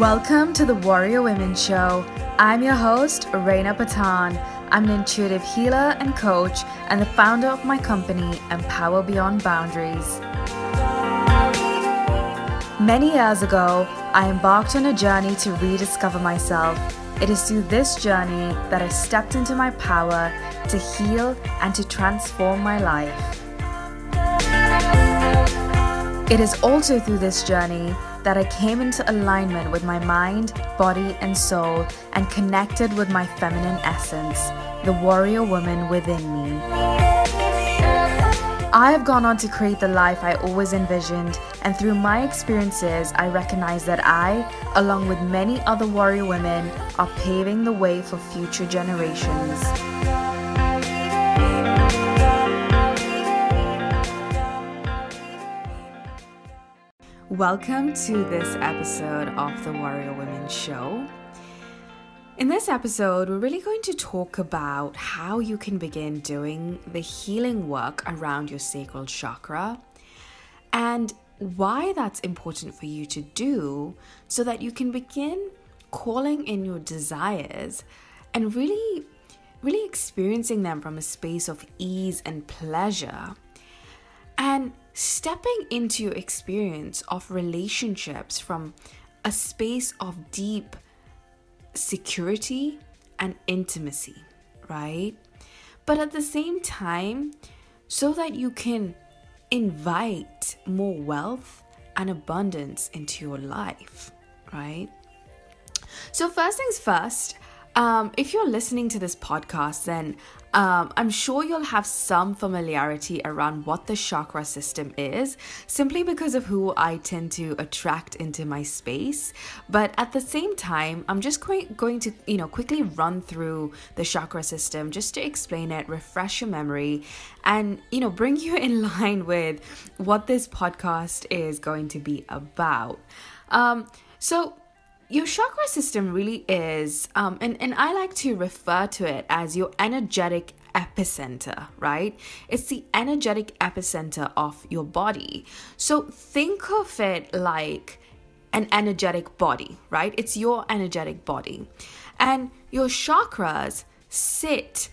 Welcome to the Warrior Women Show. I'm your host, Reina Pathan. I'm an intuitive healer and coach, and the founder of my company, Empower Beyond Boundaries. Many years ago, I embarked on a journey to rediscover myself. It is through this journey that I stepped into my power to heal and to transform my life. It is also through this journey that I came into alignment with my mind, body, and soul and connected with my feminine essence, the warrior woman within me. I have gone on to create the life I always envisioned, and through my experiences, I recognize that I, along with many other warrior women, are paving the way for future generations. Welcome to this episode of the Warrior Women Show. In this episode, we're really going to talk about how you can begin doing the healing work around your sacral chakra and why that's important for you to do so that you can begin calling in your desires and really, really experiencing them from a space of ease and pleasure. And stepping into your experience of relationships from a space of deep security and intimacy, right? But at the same time, so that you can invite more wealth and abundance into your life, right? So, first things first, um, if you're listening to this podcast, then um, I'm sure you'll have some familiarity around what the chakra system is, simply because of who I tend to attract into my space. But at the same time, I'm just quite going to, you know, quickly run through the chakra system just to explain it, refresh your memory, and you know, bring you in line with what this podcast is going to be about. Um, so your chakra system really is, um, and, and I like to refer to it as your energetic epicenter, right? It's the energetic epicenter of your body. So think of it like an energetic body, right? It's your energetic body. And your chakras sit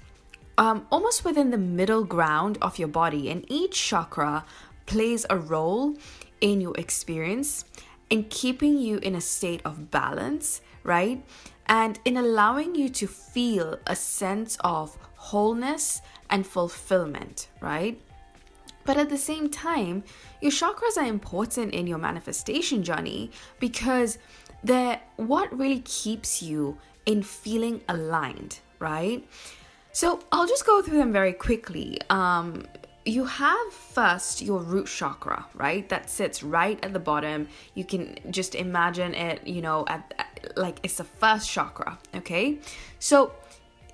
um, almost within the middle ground of your body, and each chakra plays a role in your experience in keeping you in a state of balance, right? And in allowing you to feel a sense of wholeness and fulfillment, right? But at the same time, your chakras are important in your manifestation journey because they're what really keeps you in feeling aligned, right? So I'll just go through them very quickly. Um, you have first your root chakra, right? That sits right at the bottom. You can just imagine it, you know, at, like it's the first chakra, okay? So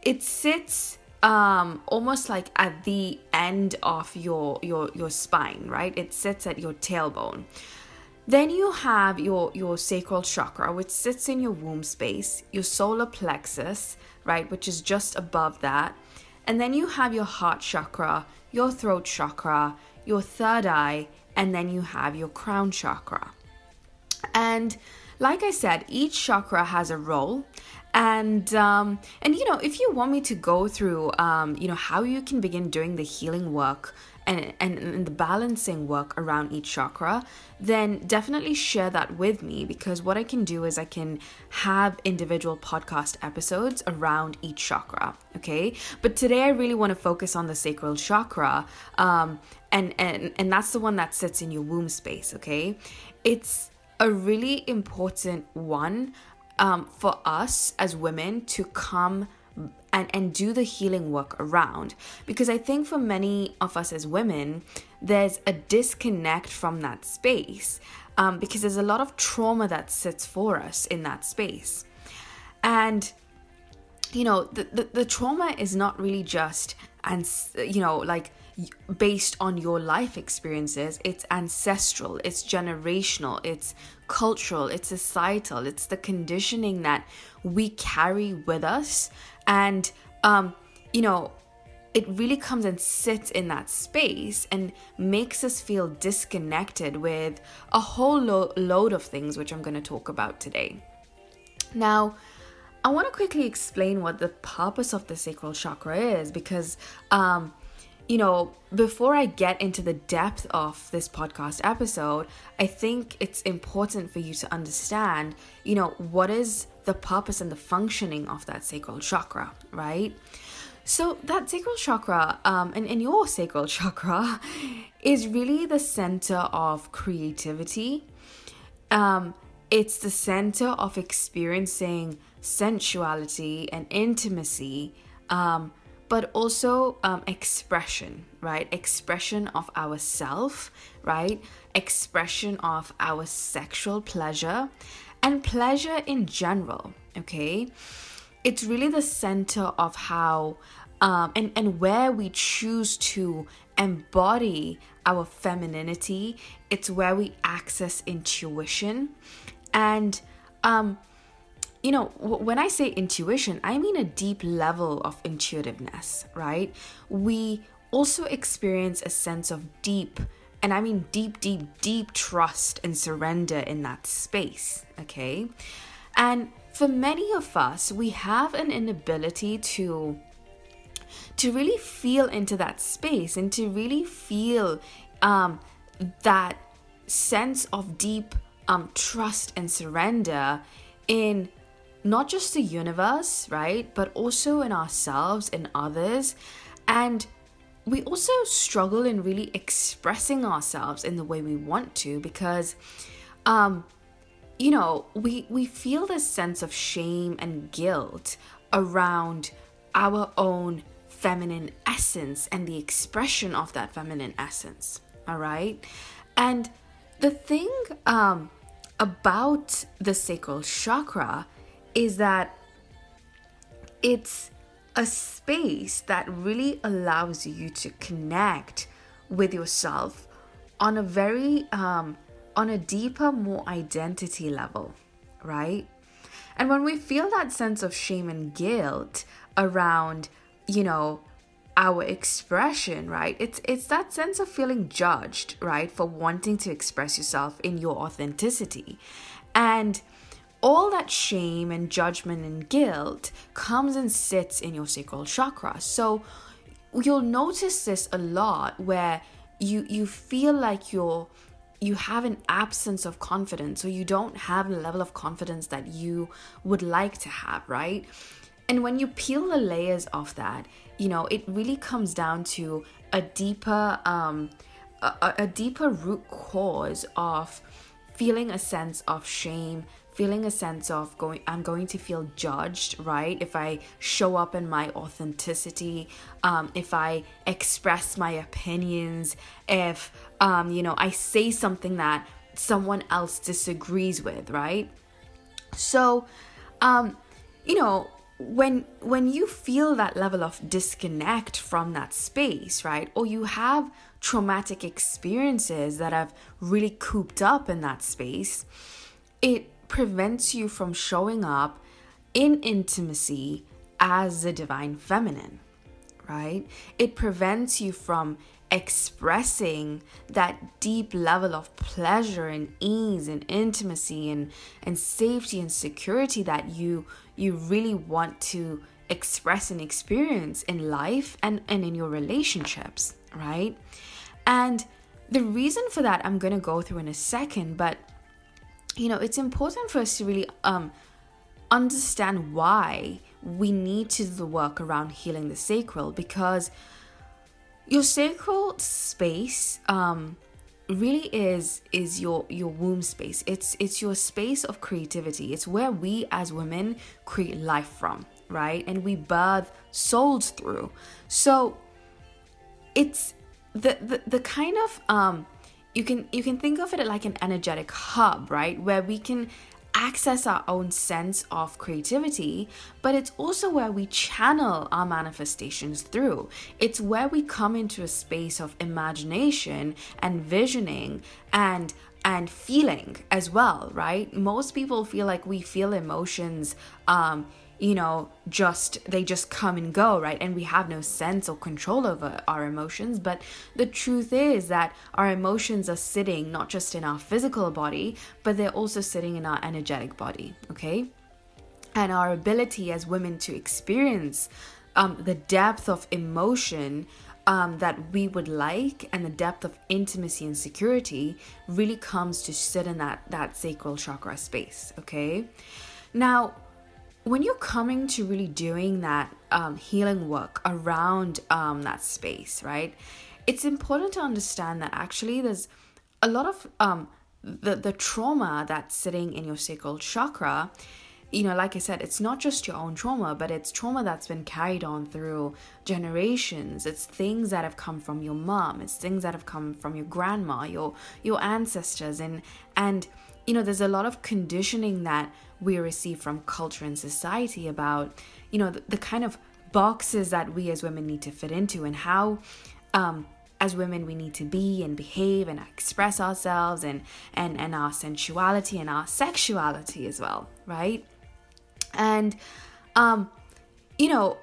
it sits um almost like at the end of your your your spine, right? It sits at your tailbone. Then you have your your sacral chakra which sits in your womb space, your solar plexus, right, which is just above that. And then you have your heart chakra your throat chakra, your third eye, and then you have your crown chakra. And like I said, each chakra has a role. And um, and you know, if you want me to go through um, you know how you can begin doing the healing work and, and, and the balancing work around each chakra, then definitely share that with me because what I can do is I can have individual podcast episodes around each chakra. Okay, but today I really want to focus on the sacral chakra, um, and and and that's the one that sits in your womb space. Okay, it's a really important one um, for us as women to come and, and do the healing work around. Because I think for many of us as women, there's a disconnect from that space um, because there's a lot of trauma that sits for us in that space. And you know the, the, the trauma is not really just and you know like based on your life experiences it's ancestral it's generational it's cultural it's societal it's the conditioning that we carry with us. And um, you know it really comes and sits in that space and makes us feel disconnected with a whole lo- load of things which i'm going to talk about today. Now, I want to quickly explain what the purpose of the sacral chakra is because, um, you know, before I get into the depth of this podcast episode, I think it's important for you to understand, you know, what is the purpose and the functioning of that sacral chakra, right? So, that sacral chakra, um, and, and your sacral chakra, is really the center of creativity. Um, it's the center of experiencing sensuality and intimacy, um, but also um, expression, right? Expression of ourself, right? Expression of our sexual pleasure and pleasure in general, okay? It's really the center of how um, and, and where we choose to embody our femininity. It's where we access intuition. And um, you know, when I say intuition, I mean a deep level of intuitiveness, right? We also experience a sense of deep, and I mean deep, deep, deep trust and surrender in that space, okay? And for many of us, we have an inability to to really feel into that space and to really feel um, that sense of deep um, trust and surrender in not just the universe, right? But also in ourselves and others. And we also struggle in really expressing ourselves in the way we want to because um you know we we feel this sense of shame and guilt around our own feminine essence and the expression of that feminine essence all right and the thing um about the sacral chakra is that it's a space that really allows you to connect with yourself on a very um, on a deeper more identity level right? And when we feel that sense of shame and guilt around you know our expression right? It's it's that sense of feeling judged right? For wanting to express yourself in your authenticity. And all that shame and judgment and guilt comes and sits in your sacral chakra. So you'll notice this a lot where you you feel like you're you have an absence of confidence or you don't have the level of confidence that you would like to have, right? And when you peel the layers of that, you know, it really comes down to a deeper um a, a deeper root cause of feeling a sense of shame, feeling a sense of going i'm going to feel judged right? If i show up in my authenticity um, if i express my opinions if um, you know i say something that someone else disagrees with right? So um, you know when when you feel that level of disconnect from that space right or you have traumatic experiences that have really cooped up in that space it prevents you from showing up in intimacy as the divine feminine, right? It prevents you from expressing that deep level of pleasure and ease and intimacy and, and safety and security that you you really want to express and experience in life and, and in your relationships, right? And the reason for that I'm gonna go through in a second, but you know, it's important for us to really um, understand why we need to do the work around healing the sacral because your sacral space um, really is is your your womb space. It's it's your space of creativity. It's where we as women create life from right? And we birth souls through. So it's the the, the kind of um you can you can think of it like an energetic hub right where we can access our own sense of creativity, but it's also where we channel our manifestations through. It's where we come into a space of imagination and visioning and and feeling as well, right? Most people feel like we feel emotions um you know, just they just come and go, right? And we have no sense or control over our emotions. But the truth is that our emotions are sitting not just in our physical body, but they're also sitting in our energetic body, okay? and our ability as women to experience um, the depth of emotion um, that we would like and the depth of intimacy and security really comes to sit in that that sacral chakra space okay now when you're coming to really doing that um, healing work around um, that space right it's important to understand that actually there's a lot of um, the the trauma that's sitting in your sacral chakra you know, like I said, it's not just your own trauma, but it's trauma that's been carried on through generations. It's things that have come from your mom. It's things that have come from your grandma, your your ancestors, and and you know, there's a lot of conditioning that we receive from culture and society about you know the, the kind of boxes that we as women need to fit into and how um, as women we need to be and behave and express ourselves and and and our sensuality and our sexuality as well right? And, um, you know,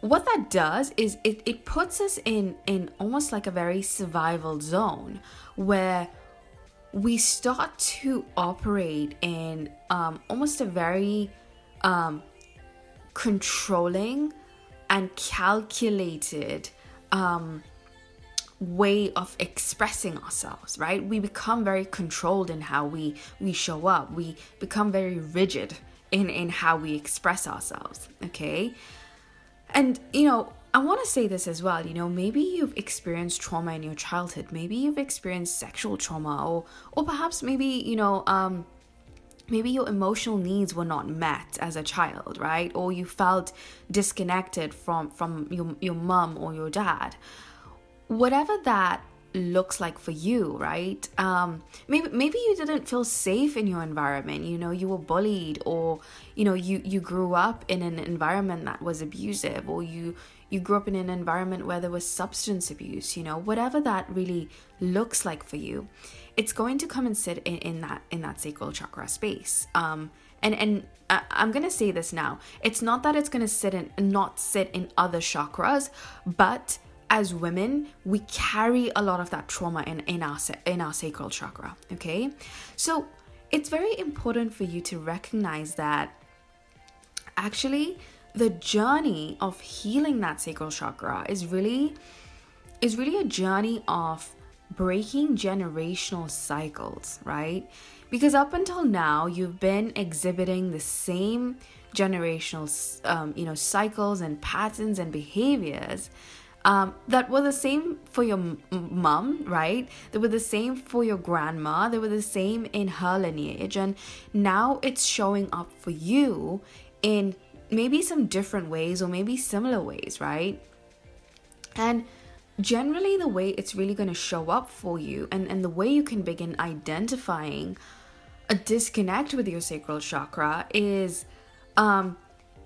what that does is it, it puts us in, in almost like a very survival zone where we start to operate in um, almost a very um, controlling and calculated um, way of expressing ourselves right? We become very controlled in how we we show up. We become very rigid in in how we express ourselves okay? And you know i want to say this as well you know maybe you've experienced trauma in your childhood maybe you've experienced sexual trauma or or perhaps maybe you know um maybe your emotional needs were not met as a child right? Or you felt disconnected from from your your mom or your dad. Whatever that looks like for you right? Um maybe maybe you didn't feel safe in your environment you know you were bullied or you know you you grew up in an environment that was abusive or you you grew up in an environment where there was substance abuse you know whatever that really looks like for you it's going to come and sit in, in that in that sacral chakra space um and and I, i'm gonna say this now it's not that it's gonna sit in not sit in other chakras but as women, we carry a lot of that trauma in, in our in our sacral chakra. Okay, so it's very important for you to recognize that actually the journey of healing that sacral chakra is really is really a journey of breaking generational cycles, right? Because up until now, you've been exhibiting the same generational, um, you know, cycles and patterns and behaviors um, that were the same for your mom, right? They were the same for your grandma. They were the same in her lineage. And now it's showing up for you in maybe some different ways or maybe similar ways, right? And generally, the way it's really going to show up for you and, and the way you can begin identifying a disconnect with your sacral chakra is um,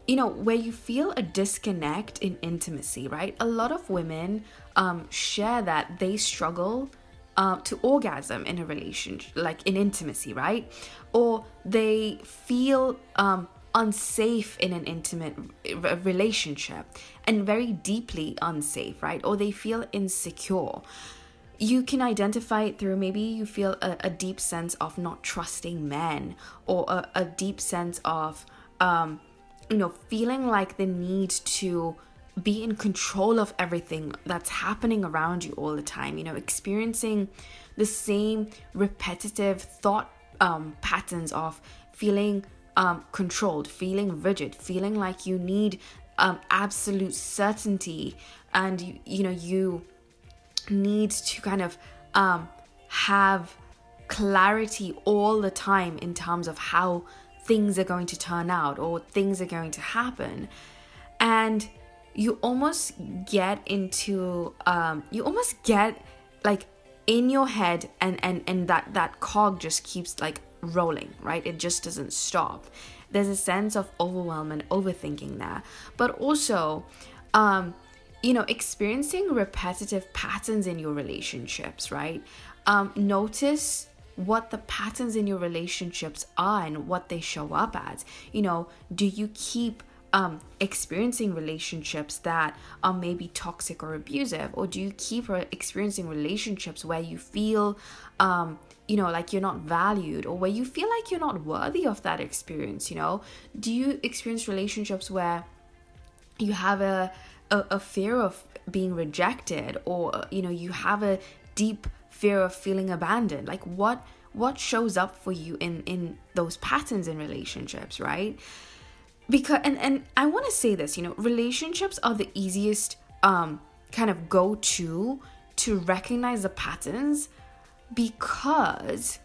you know, where you feel a disconnect in intimacy, right? A lot of women um, share that they struggle uh, to orgasm in a relationship, like in intimacy, right? Or they feel um, unsafe in an intimate relationship and very deeply unsafe, right? Or they feel insecure. You can identify it through maybe you feel a, a deep sense of not trusting men or a, a deep sense of, um, you know, feeling like the need to be in control of everything that's happening around you all the time, you know, experiencing the same repetitive thought um, patterns of feeling um, controlled, feeling rigid, feeling like you need um, absolute certainty, and you, you know, you need to kind of um, have clarity all the time in terms of how things are going to turn out or things are going to happen. And you almost get into, um, you almost get like in your head and, and, and that, that cog just keeps like rolling, right? It just doesn't stop. There's a sense of overwhelm and overthinking there. But also, um, you know, experiencing repetitive patterns in your relationships, right? Um, notice what the patterns in your relationships are and what they show up as. You know, do you keep um, experiencing relationships that are maybe toxic or abusive, or do you keep experiencing relationships where you feel, um, you know, like you're not valued, or where you feel like you're not worthy of that experience? You know, do you experience relationships where you have a a, a fear of being rejected, or you know, you have a deep fear of feeling abandoned? Like what? what shows up for you in in those patterns in relationships right because and and I want to say this, you know, relationships are the easiest um kind of go to to recognize the patterns because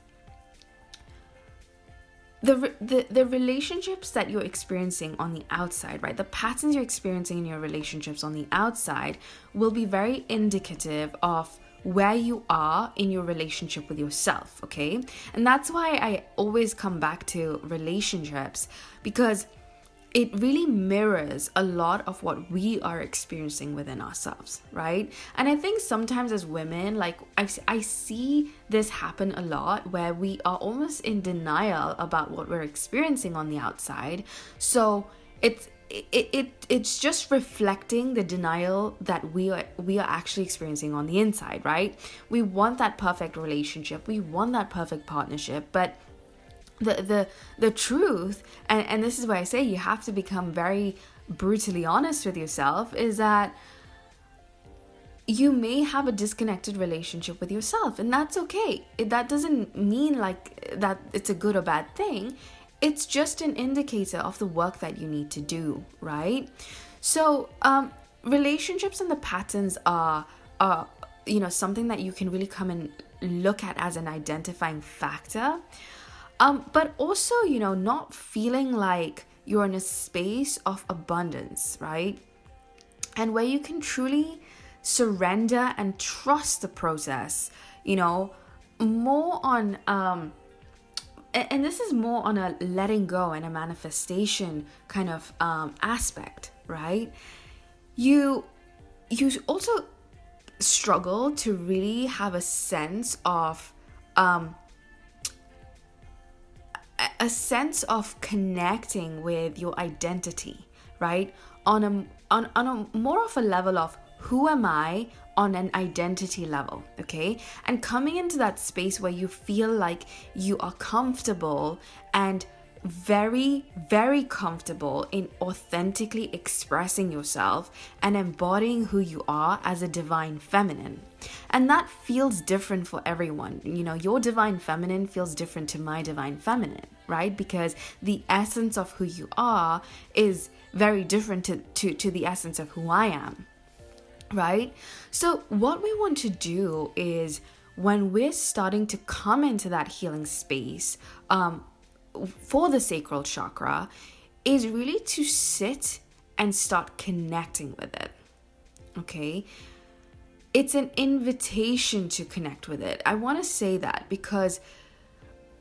the, the the relationships that you're experiencing on the outside right the patterns you're experiencing in your relationships on the outside will be very indicative of where you are in your relationship with yourself okay? And that's why i always come back to relationships because it really mirrors a lot of what we are experiencing within ourselves, right? And I think sometimes as women, like I, I see this happen a lot where we are almost in denial about what we're experiencing on the outside. So it's it, it it's just reflecting the denial that we are we are actually experiencing on the inside right we want that perfect relationship we want that perfect partnership but the the the truth and and this is why I say you have to become very brutally honest with yourself is that you may have a disconnected relationship with yourself and that's okay. That doesn't mean like that it's a good or bad thing. It's just an indicator of the work that you need to do right? So um relationships and the patterns are are you know something that you can really come and look at as an identifying factor um, but also, you know, not feeling like you're in a space of abundance, right? And where you can truly surrender and trust the process, you know, more on um and this is more on a letting go and a manifestation kind of um, aspect, right? You you also struggle to really have a sense of um, a sense of connecting with your identity, right? On a on, on a more of a level of who am I on an identity level, okay? And coming into that space where you feel like you are comfortable and very, very comfortable in authentically expressing yourself and embodying who you are as a divine feminine. And that feels different for everyone. You know, your divine feminine feels different to my divine feminine, right? Because the essence of who you are is very different to, to, to the essence of who I am, right? So, what we want to do is when we're starting to come into that healing space, um, for the sacral chakra is really to sit and start connecting with it. Okay? It's an invitation to connect with it. I want to say that because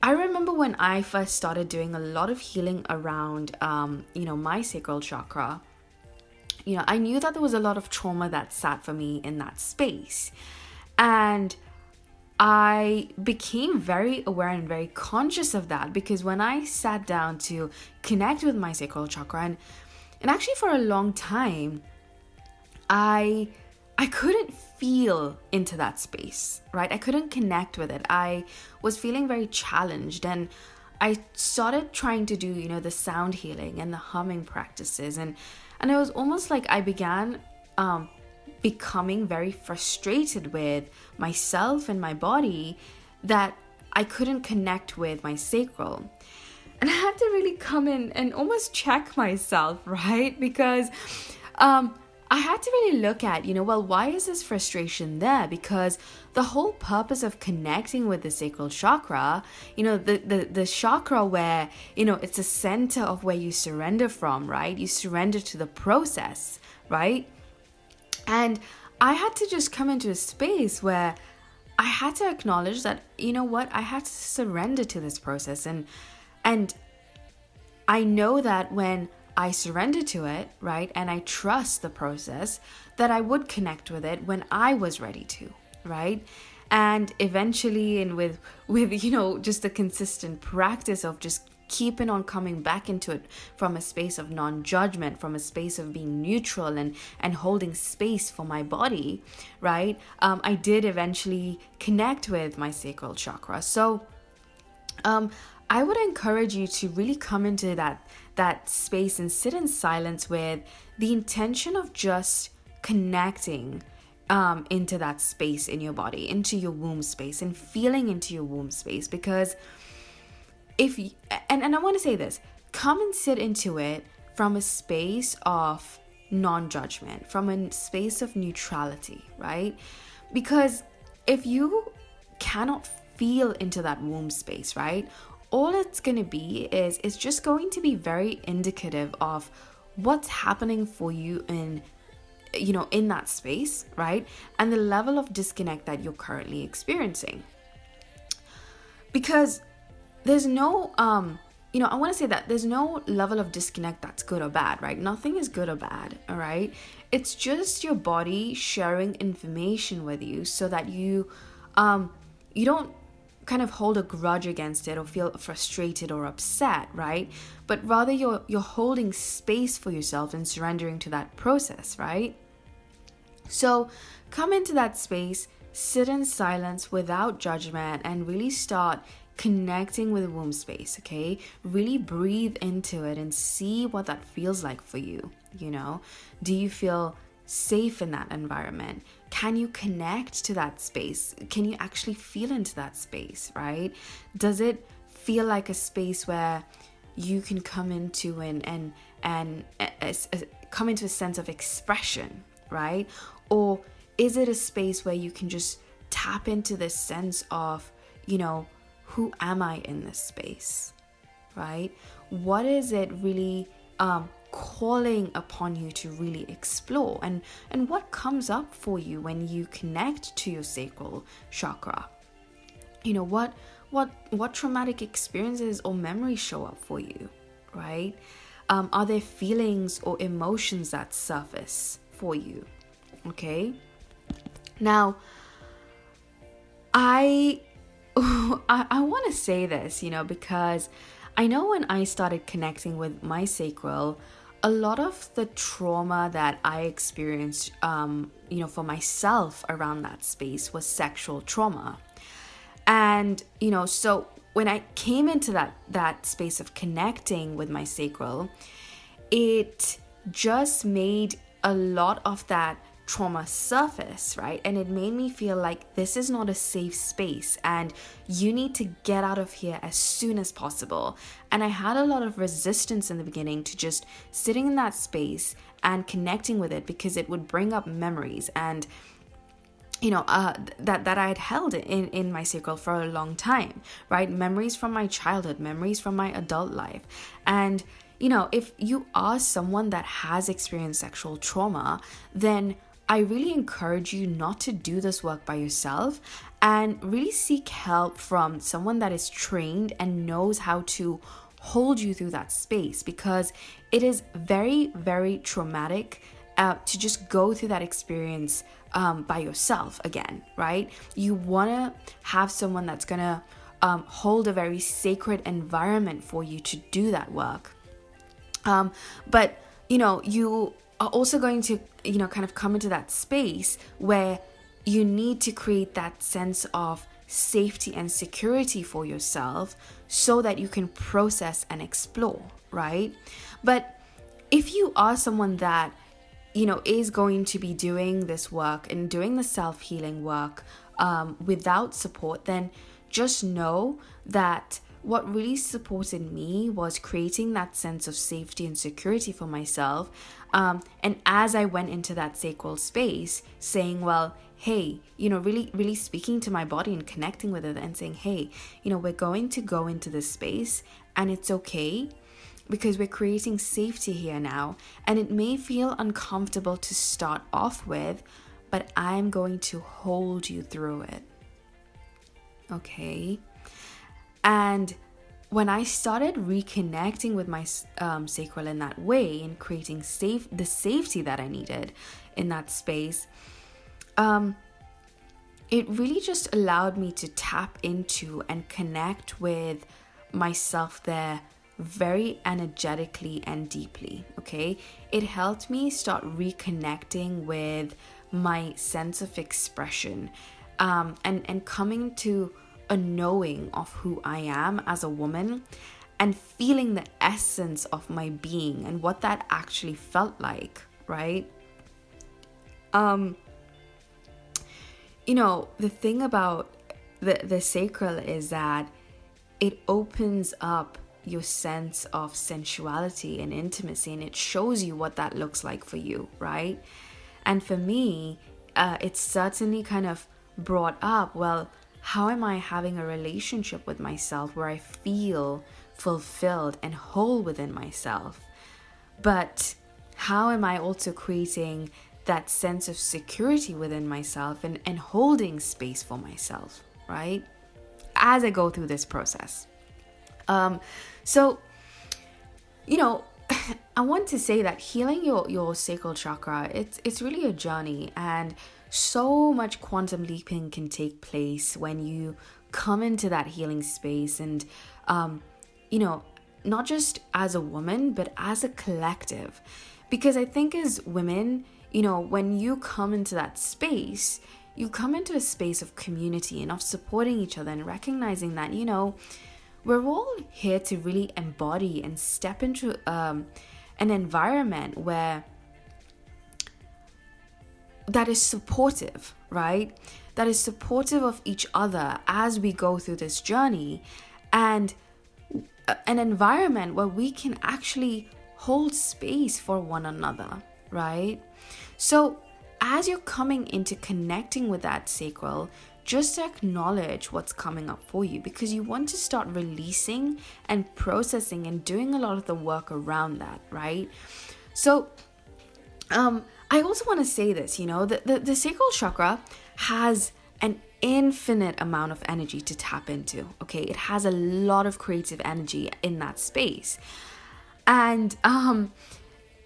I remember when I first started doing a lot of healing around, um, you know, my sacral chakra. You know, I knew that there was a lot of trauma that sat for me in that space. And I became very aware and very conscious of that because when I sat down to connect with my sacral chakra and and actually for a long time I I couldn't feel into that space, right? I couldn't connect with it. I was feeling very challenged and I started trying to do, you know, the sound healing and the humming practices and and it was almost like I began um becoming very frustrated with myself and my body that I couldn't connect with my sacral. And I had to really come in and almost check myself, right? Because um, I had to really look at, you know, well, why is this frustration there? Because the whole purpose of connecting with the sacral chakra, you know, the, the, the chakra where, you know, it's the center of where you surrender from, right? You surrender to the process, right? And I had to just come into a space where I had to acknowledge that you know what I had to surrender to this process and and I know that when I surrender to it, right, and I trust the process, that I would connect with it when I was ready to, right? And eventually and with with you know just a consistent practice of just keeping on coming back into it from a space of non-judgment from a space of being neutral and and holding space for my body right um, i did eventually connect with my sacral chakra so um, i would encourage you to really come into that that space and sit in silence with the intention of just connecting um, into that space in your body, into your womb space, and feeling into your womb space. Because if, you, and, and I want to say this come and sit into it from a space of non judgment, from a space of neutrality, right? Because if you cannot feel into that womb space, right? All it's going to be is it's just going to be very indicative of what's happening for you in you know in that space right? And the level of disconnect that you're currently experiencing. Because there's no um you know i want to say that there's no level of disconnect that's good or bad right? Nothing is good or bad all right? It's just your body sharing information with you so that you um you don't kind of hold a grudge against it or feel frustrated or upset, right? But rather you're you're holding space for yourself and surrendering to that process, right? So, come into that space, sit in silence without judgment and really start connecting with the womb space, okay? Really breathe into it and see what that feels like for you, you know? Do you feel safe in that environment? Can you connect to that space? Can you actually feel into that space, right? Does it feel like a space where you can come into and and and a, a, come into a sense of expression, right? Or is it a space where you can just tap into this sense of, you know, who am I in this space, right? What is it really um, calling upon you to really explore? And and what comes up for you when you connect to your sacral chakra? You know what what what traumatic experiences or memories show up for you right? Um, are there feelings or emotions that surface for you okay? Now i i, I want to say this you know because i know when i started connecting with my sacral a lot of the trauma that I experienced, um, you know, for myself around that space was sexual trauma. And, you know, so when I came into that that space of connecting with my sacral, it just made a lot of that trauma surface, right? And it made me feel like this is not a safe space and you need to get out of here as soon as possible. And I had a lot of resistance in the beginning to just sitting in that space and connecting with it because it would bring up memories and you know uh, that that I had held in in my sacral for a long time, right? Memories from my childhood, memories from my adult life, and you know if you are someone that has experienced sexual trauma, then I really encourage you not to do this work by yourself and really seek help from someone that is trained and knows how to hold you through that space because it is very, very traumatic uh, to just go through that experience um, by yourself again, right? You want to have someone that's to um, hold a very sacred environment for you to do that work. Um, but, you know, you are also going to, you know, kind of come into that space where you need to create that sense of safety and security for yourself so that you can process and explore, right? But if you are someone that, you know, is going to be doing this work and doing the self healing work um, without support, then just know that what really supported me was creating that sense of safety and security for myself. Um, and as I went into that sacral space, saying, well, hey, you know, really, really speaking to my body and connecting with it and saying, hey, you know, we're going to go into this space and it's okay because we're creating safety here now. And it may feel uncomfortable to start off with, but I'm going to hold you through it. Okay. And when I started reconnecting with my um, sacral in that way and creating safe the safety that I needed in that space, um, it really just allowed me to tap into and connect with myself there very energetically and deeply. Okay, it helped me start reconnecting with my sense of expression um, and and coming to a knowing of who I am as a woman and feeling the essence of my being and what that actually felt like, right? Um you know, the thing about the the sacral is that it opens up your sense of sensuality and intimacy and it shows you what that looks like for you, right? And for me, uh, it's certainly kind of brought up well, how am I having a relationship with myself where I feel fulfilled and whole within myself? But how am I also creating that sense of security within myself and, and holding space for myself, right? As I go through this process. Um, so, you know, I want to say that healing your, your sacral chakra, it's it's really a journey and so much quantum leaping can take place when you come into that healing space and um, you know, not just as a woman, but as a collective. Because I think as women, you know, when you come into that space, you come into a space of community and of supporting each other and recognizing that, you know, we're all here to really embody and step into um, an environment where that is supportive, right? That is supportive of each other as we go through this journey and an environment where we can actually hold space for one another, right? So, as you're coming into connecting with that sacral, just acknowledge what's coming up for you because you want to start releasing and processing and doing a lot of the work around that, right? So, um, I also want to say this, you know, the, the, the sacral chakra has an infinite amount of energy to tap into, okay? It has a lot of creative energy in that space. And um,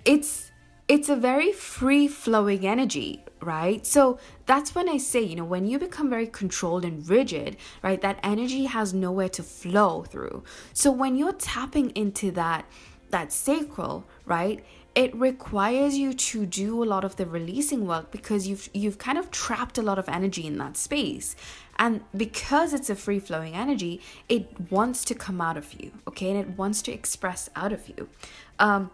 it's it's a very free flowing energy, right? So that's when I say, you know, when you become very controlled and rigid, right, that energy has nowhere to flow through. So when you're tapping into that that sacral, right? It requires you to do a lot of the releasing work because you've you've kind of trapped a lot of energy in that space. And because it's a free flowing energy, it wants to come out of you, okay? And it wants to express out of you. Um,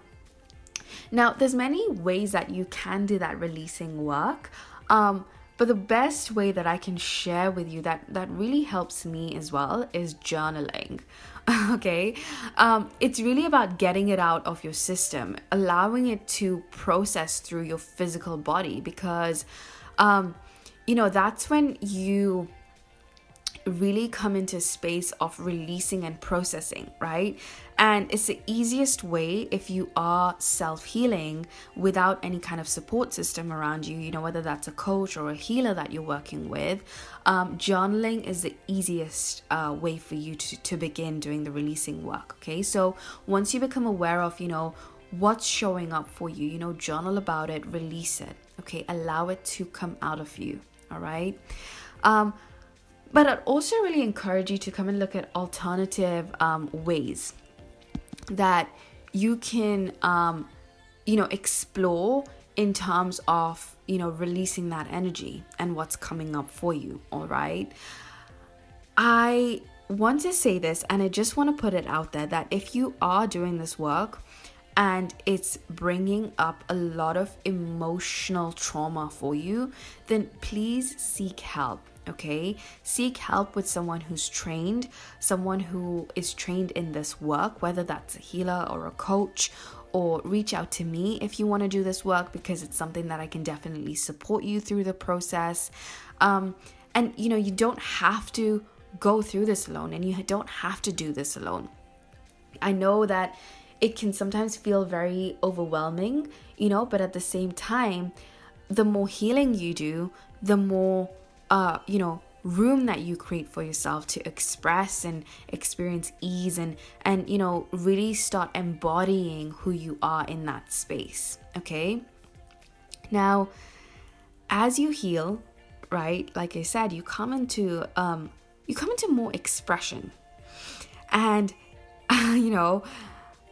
now, there's many ways that you can do that releasing work. Um, but the best way that I can share with you that that really helps me as well is journaling. okay, um, it's really about getting it out of your system, allowing it to process through your physical body because, um, you know, that's when you really come into a space of releasing and processing, right? And it's the easiest way if you are self healing without any kind of support system around you, you know, whether that's a coach or a healer that you're working with. Um, journaling is the easiest uh, way for you to, to begin doing the releasing work, okay? So once you become aware of, you know, what's showing up for you, you know, journal about it, release it, okay? Allow it to come out of you, all right? Um, but I'd also really encourage you to come and look at alternative um, ways that you can, um, you know, explore in terms of, you know, releasing that energy and what's coming up for you. All right. I want to say this and I just want to put it out there that if you are doing this work, and it's bringing up a lot of emotional trauma for you, then please seek help okay? Seek help with someone who's trained someone who is trained in this work whether that's a healer or a coach or reach out to me if you want to do this work because it's something that I can definitely support you through the process. Um, and you know you don't have to go through this alone and you don't have to do this alone. I know that it can sometimes feel very overwhelming, you know, but at the same time, the more healing you do, the more uh, you know, room that you create for yourself to express and experience ease and and you know really start embodying who you are in that space okay? Now as you heal right like i said you come into um you come into more expression. And you know,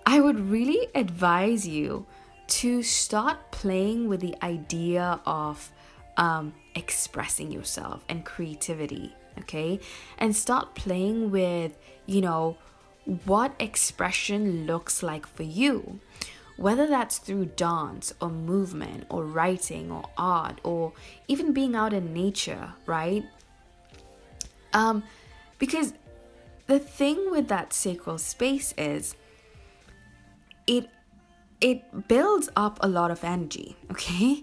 I would really advise you to start playing with the idea of um, expressing yourself and creativity, okay? And start playing with, you know, what expression looks like for you. Whether that's through dance or movement or writing or art or even being out in nature, right? Um, because the thing with that sacral space is it it builds up a lot of energy, okay?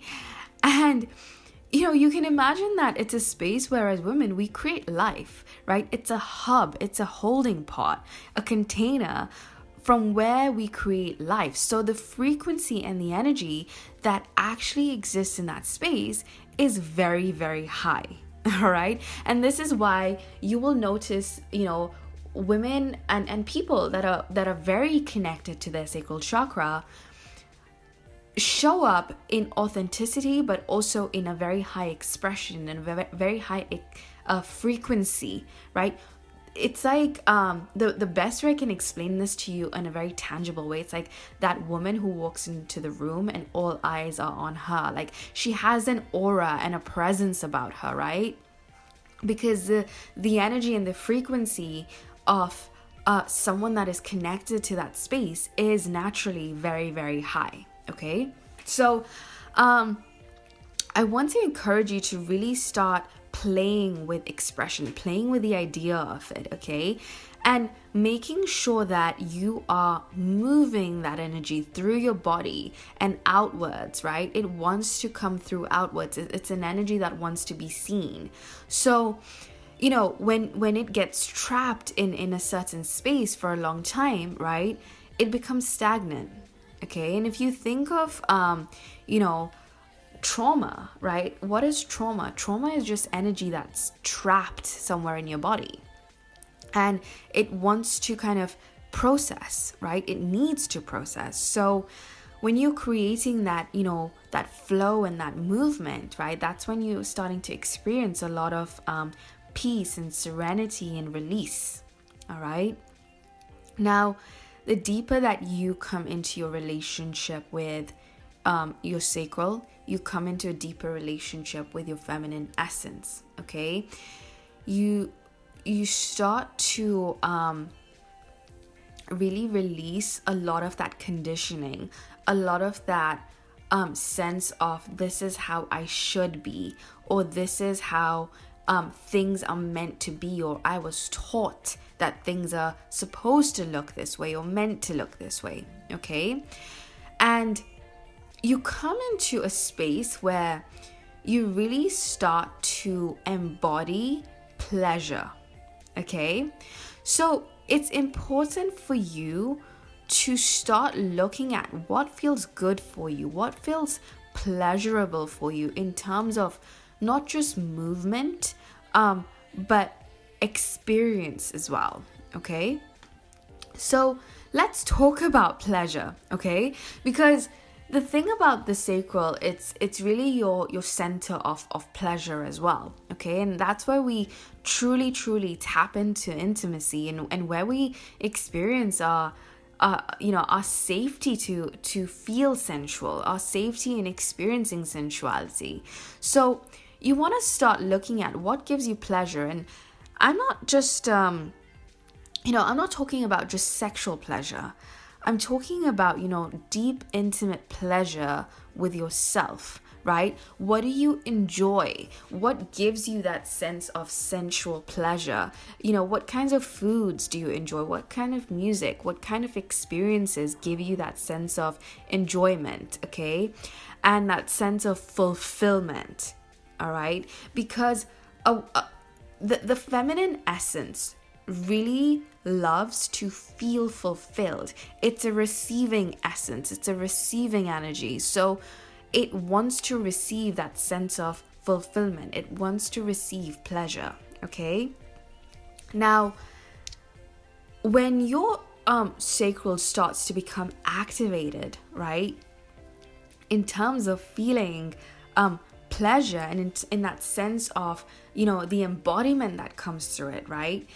And you know, you can imagine that it's a space where as women we create life, right? It's a hub, it's a holding pot, a container from where we create life. So the frequency and the energy that actually exists in that space is very, very high. All right. And this is why you will notice, you know, women and, and people that are that are very connected to their sacral chakra show up in authenticity but also in a very high expression and very, very high uh, frequency right? It's like um the the best way I can explain this to you in a very tangible way it's like that woman who walks into the room and all eyes are on her. Like she has an aura and a presence about her right? Because the the energy and the frequency of uh, someone that is connected to that space is naturally very very high okay so um i want to encourage you to really start playing with expression, playing with the idea of it, okay? And making sure that you are moving that energy through your body and outwards, right? It wants to come through outwards. It's an energy that wants to be seen. So, you know, when when it gets trapped in in a certain space for a long time, right? It becomes stagnant. Okay? And if you think of um, you know, trauma, right? What is trauma? Trauma is just energy that's trapped somewhere in your body. And it wants to kind of process, right? It needs to process. So when you're creating that, you know, that flow and that movement, right? That's when you're starting to experience a lot of um, peace and serenity and release. All right. Now, the deeper that you come into your relationship with um, your sacral, you come into a deeper relationship with your feminine essence. Okay, you you start to um, really release a lot of that conditioning, a lot of that um, sense of this is how I should be, or this is how um, things are meant to be, or I was taught that things are supposed to look this way or meant to look this way. Okay, and you come into a space where you really start to embody pleasure. Okay? So it's important for you to start looking at what feels good for you, what feels pleasurable for you in terms of not just movement, um, but experience as well. Okay? So let's talk about pleasure, okay? Because the thing about the sacral it's it's really your your center of of pleasure as well okay and that's where we truly truly tap into intimacy and and where we experience our uh, you know our safety to to feel sensual our safety in experiencing sensuality so you want to start looking at what gives you pleasure and i'm not just um you know i'm not talking about just sexual pleasure I'm talking about, you know, deep, intimate pleasure with yourself, right? What do you enjoy? What gives you that sense of sensual pleasure? You know, what kinds of foods do you enjoy? What kind of music? What kind of experiences give you that sense of enjoyment, okay? And that sense of fulfillment, all right? Because uh, uh, the, the feminine essence really loves to feel fulfilled. It's a receiving essence, it's a receiving energy. So it wants to receive that sense of fulfillment, it wants to receive pleasure. Okay? Now, when your um, sacral starts to become activated, right? In terms of feeling um, pleasure and in, in that sense of, you know, the embodiment that comes through it, right?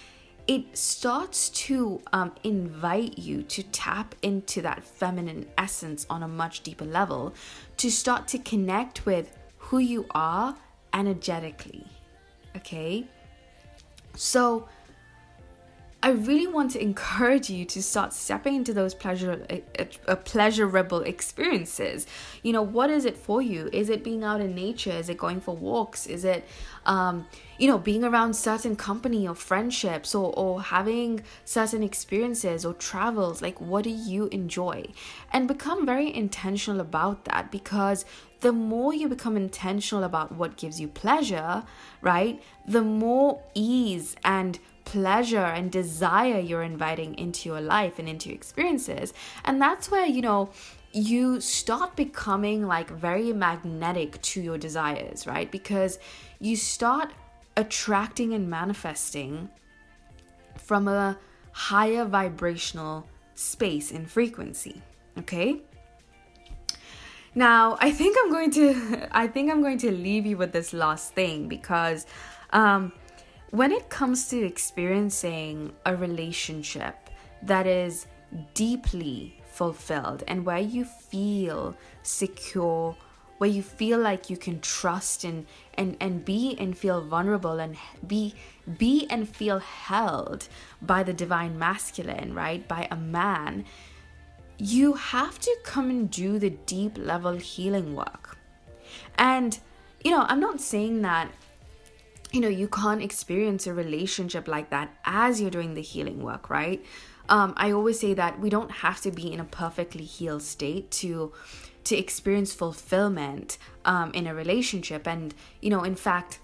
it starts to um, invite you to tap into that feminine essence on a much deeper level, to start to connect with who you are energetically. Okay? So, I really want to encourage you to start stepping into those pleasure uh, pleasurable experiences. You know, what is it for you? Is it being out in nature? Is it going for walks? Is it um, you know, being around certain company or friendships or or having certain experiences or travels? Like what do you enjoy? And become very intentional about that because the more you become intentional about what gives you pleasure, right? The more ease and pleasure and desire you're inviting into your life and into your experiences. And that's where, you know, you start becoming like very magnetic to your desires, right? Because you start attracting and manifesting from a higher vibrational space and frequency, okay? Now, I think I'm going to I think I'm going to leave you with this last thing because um when it comes to experiencing a relationship that is deeply fulfilled and where you feel secure where you feel like you can trust and and and be and feel vulnerable and be be and feel held by the divine masculine right? By a man you have to come and do the deep level healing work. And you know i'm not saying that you know, you can't experience a relationship like that as you're doing the healing work, right? Um, I always say that we don't have to be in a perfectly healed state to to experience fulfillment um, in a relationship, and you know, in fact,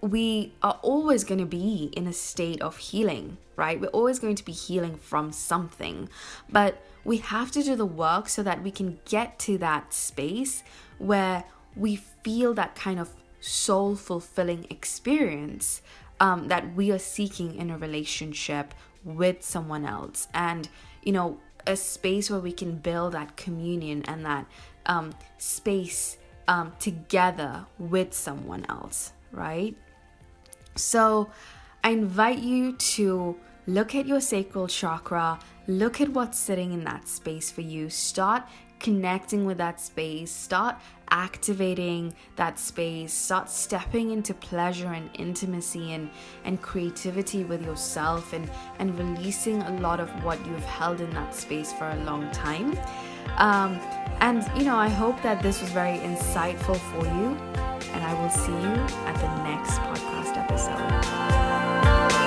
we are always going to be in a state of healing, right? We're always going to be healing from something, but we have to do the work so that we can get to that space where we feel that kind of soul fulfilling experience um, that we are seeking in a relationship with someone else. And, you know, a space where we can build that communion and that um, space um, together with someone else, right? So I invite you to look at your sacral chakra, look at what's sitting in that space for you, start connecting with that space, start activating that space, start stepping into pleasure and intimacy and, and creativity with yourself and, and releasing a lot of what you've held in that space for a long time. Um, and, you know, I hope that this was very insightful for you. And I will see you at the next podcast episode.